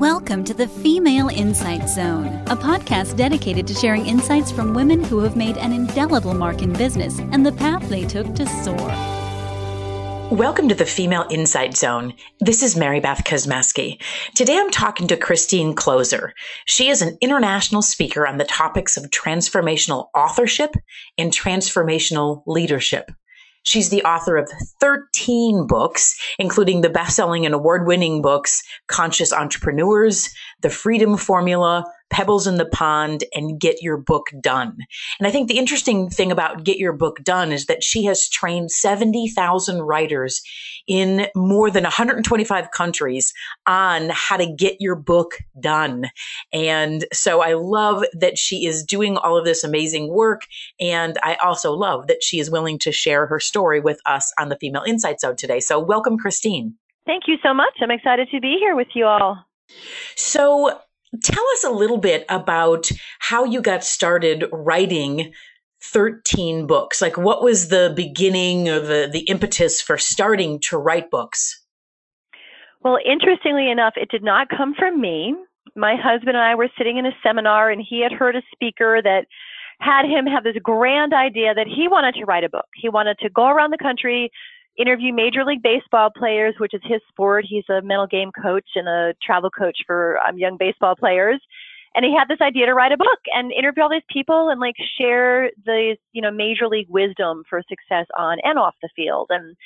Welcome to the Female Insight Zone, a podcast dedicated to sharing insights from women who have made an indelible mark in business and the path they took to soar. Welcome to the Female Insight Zone. This is Mary Beth Kosmeski. Today I'm talking to Christine Kloser. She is an international speaker on the topics of transformational authorship and transformational leadership. She's the author of 13 books, including the best-selling and award-winning books Conscious Entrepreneurs, The Freedom Formula, Pebbles in the Pond, and Get Your Book Done. And I think the interesting thing about Get Your Book Done is that she has trained 70,000 writers in more than 125 countries on how to get your book done. And so I love that she is doing all of this amazing work. And I also love that she is willing to share her story with us on the Female Insight Zone today. So welcome, Christine. Thank you so much. I'm excited to be here with you all. So tell us a little bit about how you got started writing 13 books? Like what was the beginning or the, the impetus for starting to write books? Well, interestingly enough, it did not come from me. My husband and I were sitting in a seminar and he had heard a speaker that had him have this grand idea that he wanted to write a book. He wanted to go around the country, interview Major League Baseball players, which is his sport. He's a mental game coach and a travel coach for um, young baseball players. And he had this idea to write a book and interview all these people and like share the you know major league wisdom for success on and off the field. And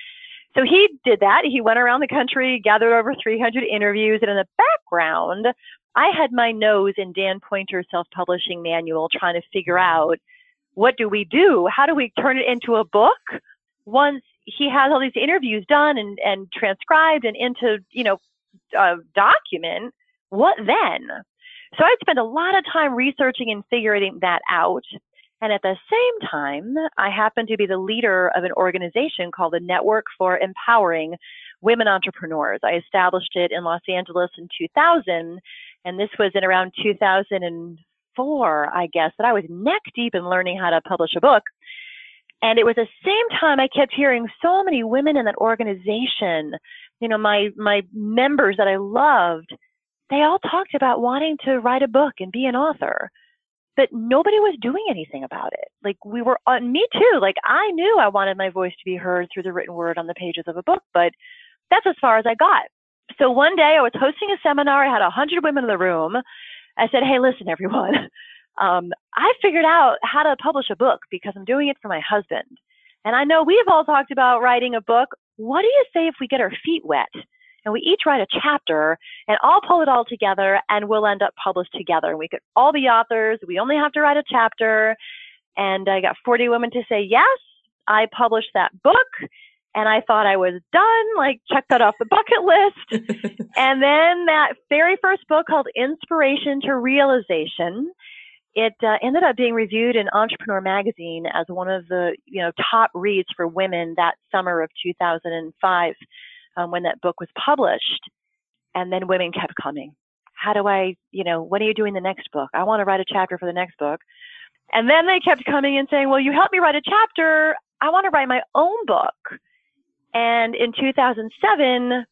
so he did that. He went around the country gathered over 300 interviews and in the background i had my nose in Dan Poynter's self-publishing manual trying to figure out what do we do? How do we turn it into a book? Once he has all these interviews done and, and transcribed and into you know a document what then so I'd spend a lot of time researching and figuring that out. And at the same time, I happen to be the leader of an organization called the Network for Empowering Women Entrepreneurs. I established it in Los Angeles in 2000, and this was in around 2004, I guess, that I was neck deep in learning how to publish a book. And it was the same time I kept hearing so many women in that organization, you know, my my members that I loved they all talked about wanting to write a book and be an author, but nobody was doing anything about it. Like we were on uh, me too. Like I knew I wanted my voice to be heard through the written word on the pages of a book, but that's as far as I got. So one day I was hosting a seminar. I had a hundred women in the room. I said, Hey, listen, everyone. Um, I figured out how to publish a book because I'm doing it for my husband. And I know we've all talked about writing a book. What do you say if we get our feet wet and we each write a chapter and I'll pull it all together and we'll end up published together. And we could all be authors. We only have to write a chapter. And I got 40 women to say yes. I published that book and I thought I was done, like check that off the bucket list. and then that very first book called Inspiration to Realization, it uh, ended up being reviewed in Entrepreneur Magazine as one of the you know top reads for women that summer of 2005 um, when that book was published. And then women kept coming. How do I, you know, when are you doing the next book? I want to write a chapter for the next book. And then they kept coming and saying, well, you helped me write a chapter. I want to write my own book. And in 2007,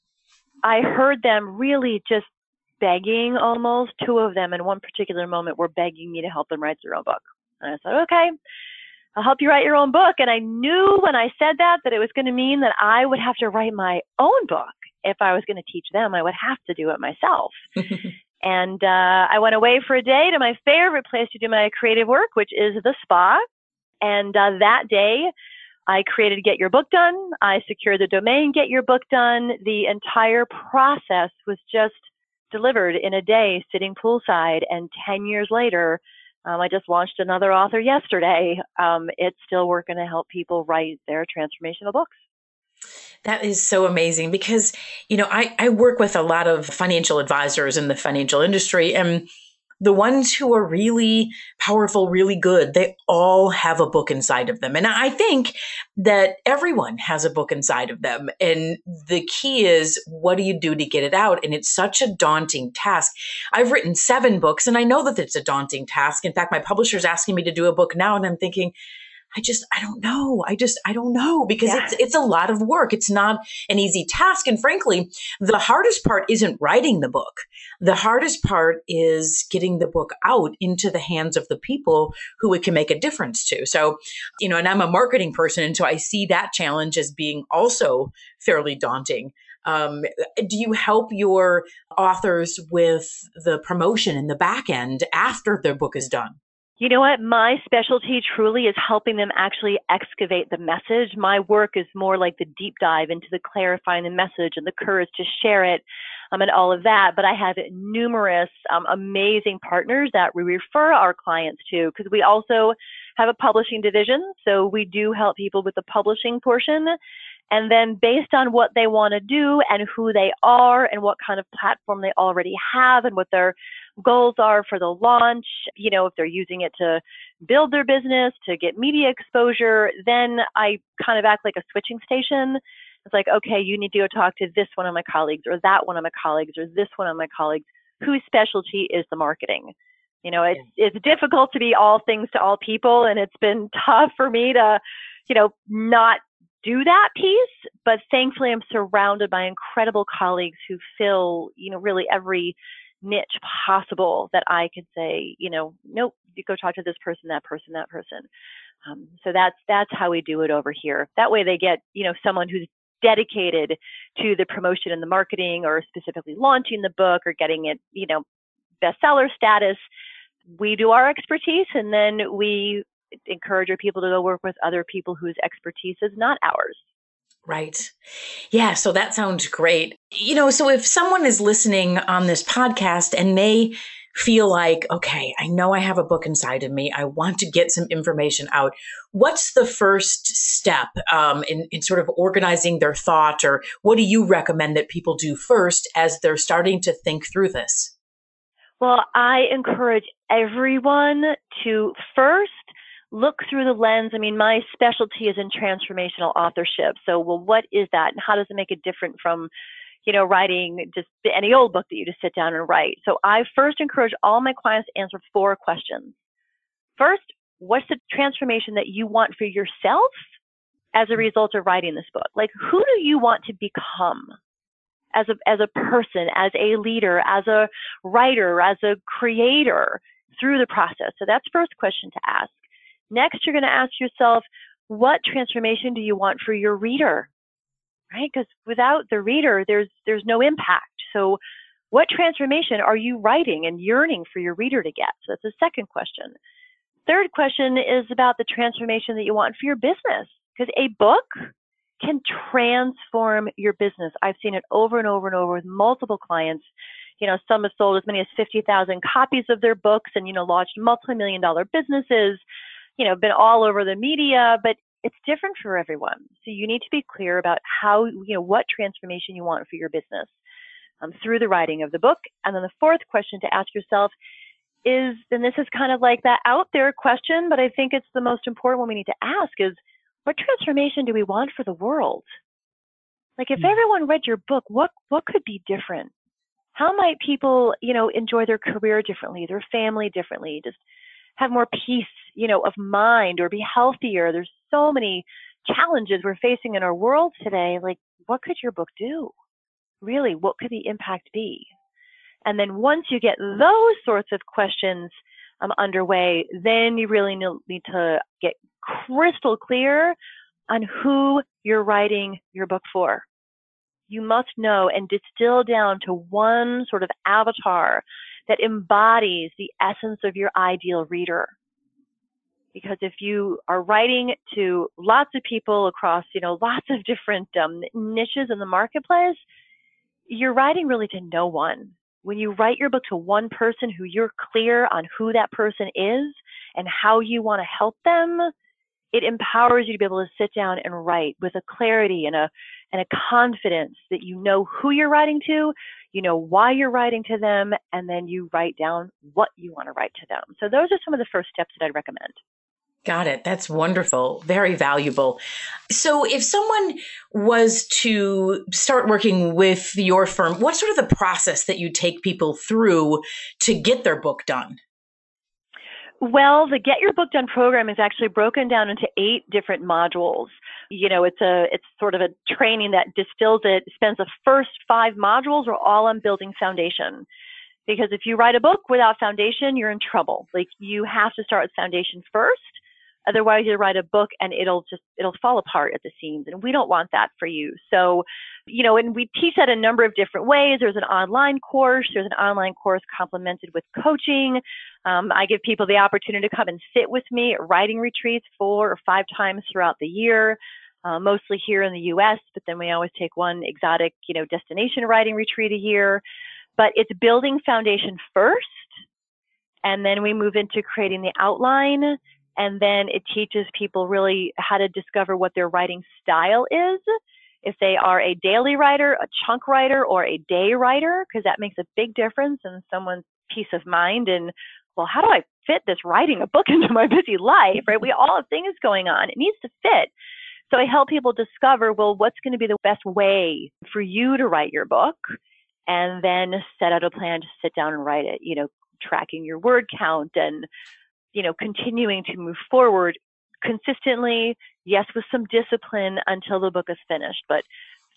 I heard them really just begging almost. Two of them in one particular moment were begging me to help them write their own book. And I said, okay. I'll help you write your own book. And I knew when I said that that it was going to mean that I would have to write my own book. If I was going to teach them, I would have to do it myself. and uh, I went away for a day to my favorite place to do my creative work, which is the spa. And uh, that day, I created Get Your Book Done. I secured the domain Get Your Book Done. The entire process was just delivered in a day, sitting poolside. And 10 years later, um, I just launched another author yesterday. Um, it's still working to help people write their transformational books. That is so amazing because, you know, I, I work with a lot of financial advisors in the financial industry and the ones who are really powerful, really good, they all have a book inside of them. And I think that everyone has a book inside of them. And the key is, what do you do to get it out? And it's such a daunting task. I've written seven books and I know that it's a daunting task. In fact, my publisher's asking me to do a book now and I'm thinking, I just, I don't know. I just, I don't know because yeah. it's, it's a lot of work. It's not an easy task. And frankly, the hardest part isn't writing the book. The hardest part is getting the book out into the hands of the people who it can make a difference to. So, you know, and I'm a marketing person. And so I see that challenge as being also fairly daunting. Um, do you help your authors with the promotion and the back end after their book is done? You know what? My specialty truly is helping them actually excavate the message. My work is more like the deep dive into the clarifying the message and the courage to share it um, and all of that. But I have numerous um, amazing partners that we refer our clients to because we also have a publishing division. So we do help people with the publishing portion. And then based on what they want to do and who they are and what kind of platform they already have and what their goals are for the launch, you know, if they're using it to build their business, to get media exposure, then I kind of act like a switching station. It's like, okay, you need to go talk to this one of my colleagues or that one of my colleagues or this one of my colleagues whose specialty is the marketing. You know, it's it's difficult to be all things to all people and it's been tough for me to, you know, not do that piece, but thankfully I'm surrounded by incredible colleagues who fill, you know, really every niche possible that I could say, you know, nope, you go talk to this person, that person, that person. Um, so that's that's how we do it over here. That way they get, you know, someone who's dedicated to the promotion and the marketing or specifically launching the book or getting it, you know, bestseller status. We do our expertise and then we encourage our people to go work with other people whose expertise is not ours. Right. Yeah. So that sounds great. You know, so if someone is listening on this podcast and they feel like, okay, I know I have a book inside of me. I want to get some information out. What's the first step um, in, in sort of organizing their thought, or what do you recommend that people do first as they're starting to think through this? Well, I encourage everyone to first look through the lens. I mean, my specialty is in transformational authorship. So, well, what is that and how does it make it different from, you know, writing just any old book that you just sit down and write? So, I first encourage all my clients to answer four questions. First, what's the transformation that you want for yourself as a result of writing this book? Like, who do you want to become? As a, as a person, as a leader, as a writer, as a creator through the process. So that's first question to ask. Next, you're going to ask yourself, what transformation do you want for your reader? Right? Because without the reader, there's there's no impact. So what transformation are you writing and yearning for your reader to get? So that's the second question. Third question is about the transformation that you want for your business. Because a book can transform your business. I've seen it over and over and over with multiple clients. You know, some have sold as many as 50,000 copies of their books and, you know, launched multi-million dollar businesses you know, been all over the media, but it's different for everyone. So you need to be clear about how, you know, what transformation you want for your business um, through the writing of the book. And then the fourth question to ask yourself is, and this is kind of like that out there question, but I think it's the most important one we need to ask is, what transformation do we want for the world? Like if hmm. everyone read your book, what what could be different? How might people, you know, enjoy their career differently, their family differently, just have more peace, you know, of mind or be healthier. There's so many challenges we're facing in our world today. Like, what could your book do? Really, what could the impact be? And then once you get those sorts of questions um, underway, then you really need to get crystal clear on who you're writing your book for. You must know and distill down to one sort of avatar that embodies the essence of your ideal reader. Because if you are writing to lots of people across, you know, lots of different um, niches in the marketplace, you're writing really to no one. When you write your book to one person who you're clear on who that person is and how you want to help them, it empowers you to be able to sit down and write with a clarity and a and a confidence that you know who you're writing to, you know why you're writing to them, and then you write down what you want to write to them. So those are some of the first steps that I'd recommend. Got it. That's wonderful. Very valuable. So if someone was to start working with your firm, what's sort of the process that you take people through to get their book done? Well, the Get Your Book Done program is actually broken down into eight different modules. You know, it's a it's sort of a training that distills it, spends the first five modules are all on building foundation. Because if you write a book without foundation, you're in trouble. Like you have to start with foundation first. Otherwise, you'll write a book and it'll just it'll fall apart at the seams, and we don't want that for you. So, you know, and we teach that a number of different ways. There's an online course. There's an online course complemented with coaching. Um, I give people the opportunity to come and sit with me at writing retreats four or five times throughout the year, uh, mostly here in the U.S. But then we always take one exotic, you know, destination writing retreat a year. But it's building foundation first, and then we move into creating the outline, and then it teaches people really how to discover what their writing style is if they are a daily writer, a chunk writer, or a day writer, because that makes a big difference in someone's peace of mind and well, how do I fit this writing a book into my busy life, right? We all have things going on. It needs to fit. So I help people discover, well, what's going to be the best way for you to write your book and then set out a plan to sit down and write it, you know, tracking your word count and, you know, continuing to move forward consistently, yes, with some discipline until the book is finished, but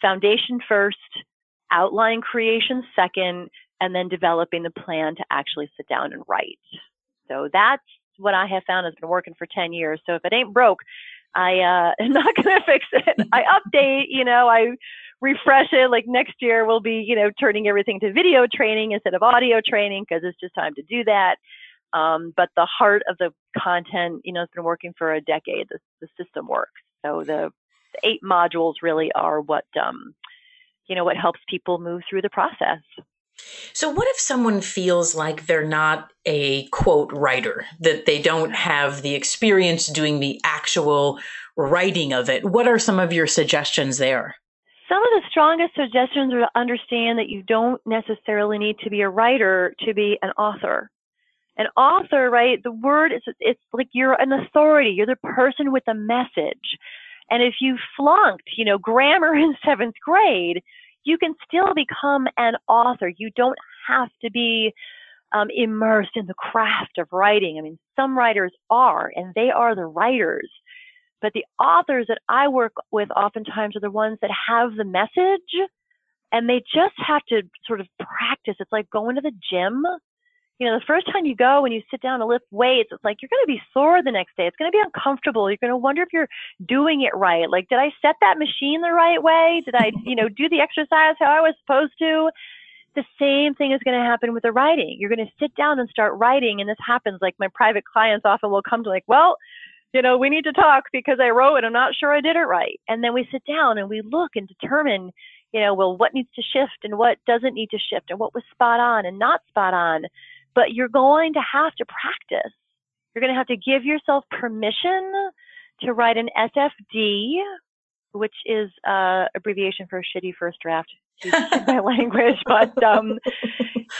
foundation first, outline creation second, and then developing the plan to actually sit down and write. So that's what I have found has been working for 10 years. So if it ain't broke, I uh, am not going to fix it. I update, you know, I refresh it. Like next year, we'll be, you know, turning everything to video training instead of audio training because it's just time to do that. Um, but the heart of the content, you know, has been working for a decade. The, the system works. So the, the eight modules really are what, um, you know, what helps people move through the process. So, what if someone feels like they're not a quote writer, that they don't have the experience doing the actual writing of it? What are some of your suggestions there? Some of the strongest suggestions are to understand that you don't necessarily need to be a writer to be an author. An author, right? The word is, it's like you're an authority. You're the person with a message. And if you flunked, you know, grammar in seventh grade, you can still become an author. You don't have to be um, immersed in the craft of writing. I mean, some writers are, and they are the writers. But the authors that I work with oftentimes are the ones that have the message and they just have to sort of practice. It's like going to the gym you know, the first time you go and you sit down to lift weights, it's like you're going to be sore the next day. It's going to be uncomfortable. You're going to wonder if you're doing it right. Like, did I set that machine the right way? Did I, you know, do the exercise how I was supposed to? The same thing is going to happen with the writing. You're going to sit down and start writing, and this happens. Like my private clients often will come to like, well, you know, we need to talk because I wrote and I'm not sure I did it right. And then we sit down and we look and determine, you know, well, what needs to shift and what doesn't need to shift and what was spot on and not spot on but you're going to have to practice. You're going to have to give yourself permission to write an SFD, which is uh, abbreviation for shitty first draft. my language, but um,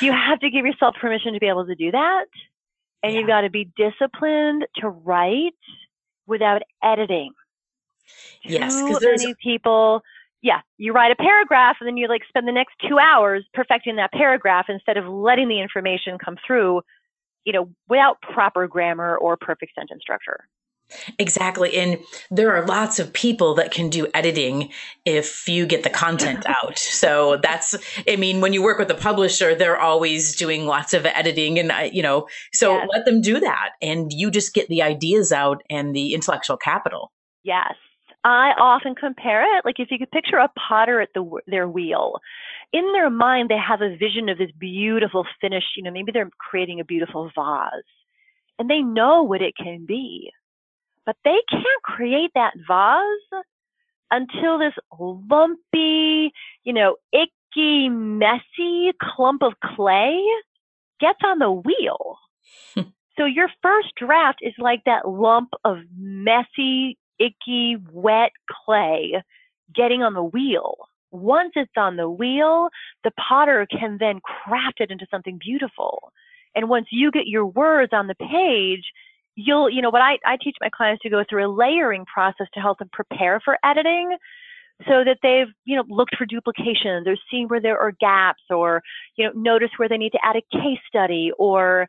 you have to give yourself permission to be able to do that, and yeah. you've got to be disciplined to write without editing. Yes, because there's many people yeah, you write a paragraph and then you like spend the next two hours perfecting that paragraph instead of letting the information come through, you know, without proper grammar or perfect sentence structure. Exactly. And there are lots of people that can do editing if you get the content out. So that's, I mean, when you work with a publisher, they're always doing lots of editing and, uh, you know, so yes. let them do that. And you just get the ideas out and the intellectual capital. Yes. I often compare it like if you could picture a potter at the, their wheel. In their mind, they have a vision of this beautiful finish. You know, maybe they're creating a beautiful vase, and they know what it can be, but they can't create that vase until this lumpy, you know, icky, messy clump of clay gets on the wheel. so your first draft is like that lump of messy icky, wet clay getting on the wheel. Once it's on the wheel, the potter can then craft it into something beautiful. And once you get your words on the page, you'll, you know, what I, I teach my clients to go through a layering process to help them prepare for editing so that they've, you know, looked for duplications or seen where there are gaps or, you know, notice where they need to add a case study or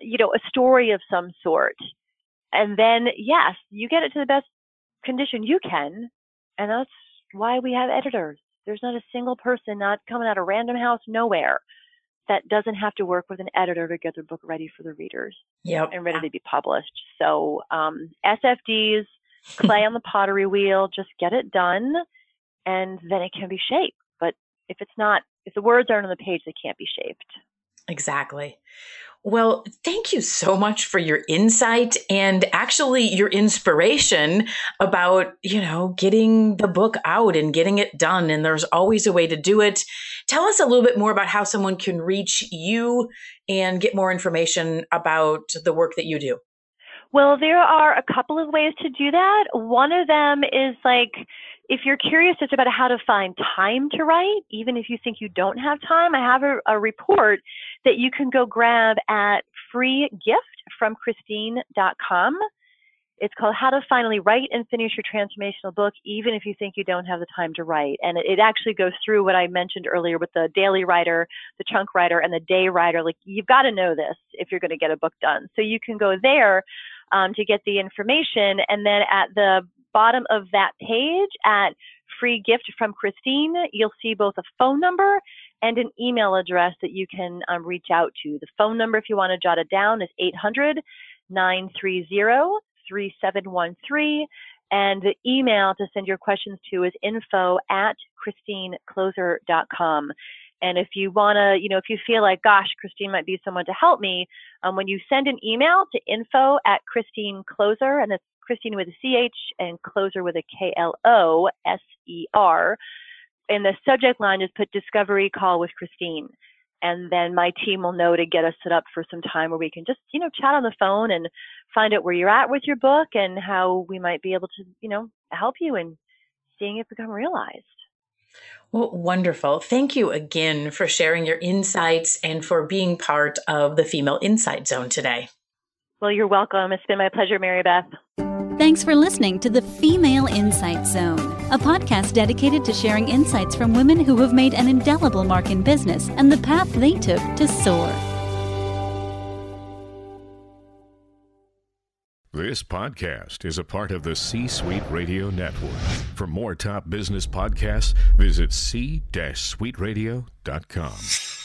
you know, a story of some sort. And then, yes, you get it to the best condition you can. And that's why we have editors. There's not a single person not coming out of random house nowhere that doesn't have to work with an editor to get their book ready for the readers yep. and ready to be published. So um, SFDs, clay on the pottery wheel, just get it done, and then it can be shaped. But if it's not, if the words aren't on the page, they can't be shaped. Exactly. Well, thank you so much for your insight and actually your inspiration about, you know, getting the book out and getting it done. And there's always a way to do it. Tell us a little bit more about how someone can reach you and get more information about the work that you do. Well, there are a couple of ways to do that. One of them is like, if you're curious just about how to find time to write, even if you think you don't have time, I have a, a report that you can go grab at freegiftfromchristine.com. It's called How to Finally Write and Finish Your Transformational Book, even if you think you don't have the time to write. And it, it actually goes through what I mentioned earlier with the daily writer, the chunk writer, and the day writer. Like, you've got to know this if you're going to get a book done. So you can go there um, to get the information. And then at the bottom of that page at free gift from Christine, you'll see both a phone number and an email address that you can um, reach out to. The phone number, if you want to jot it down, is 800 930 3713. And the email to send your questions to is info at christinekloser.com. And if you want to, you know, if you feel like, gosh, Christine might be someone to help me, um, when you send an email to info at Christine Kloser, and it's Christine with a CH and Kloser with a K L O S E R. And the subject line, just put Discovery Call with Christine. And then my team will know to get us set up for some time where we can just, you know, chat on the phone and find out where you're at with your book and how we might be able to, you know, help you in seeing it become realized. Well, wonderful. Thank you again for sharing your insights and for being part of the Female Insight Zone today. Well, you're welcome. It's been my pleasure, Mary Beth. Thanks for listening to the Female Insight Zone, a podcast dedicated to sharing insights from women who have made an indelible mark in business and the path they took to soar. This podcast is a part of the C Suite Radio Network. For more top business podcasts, visit c-suiteradio.com.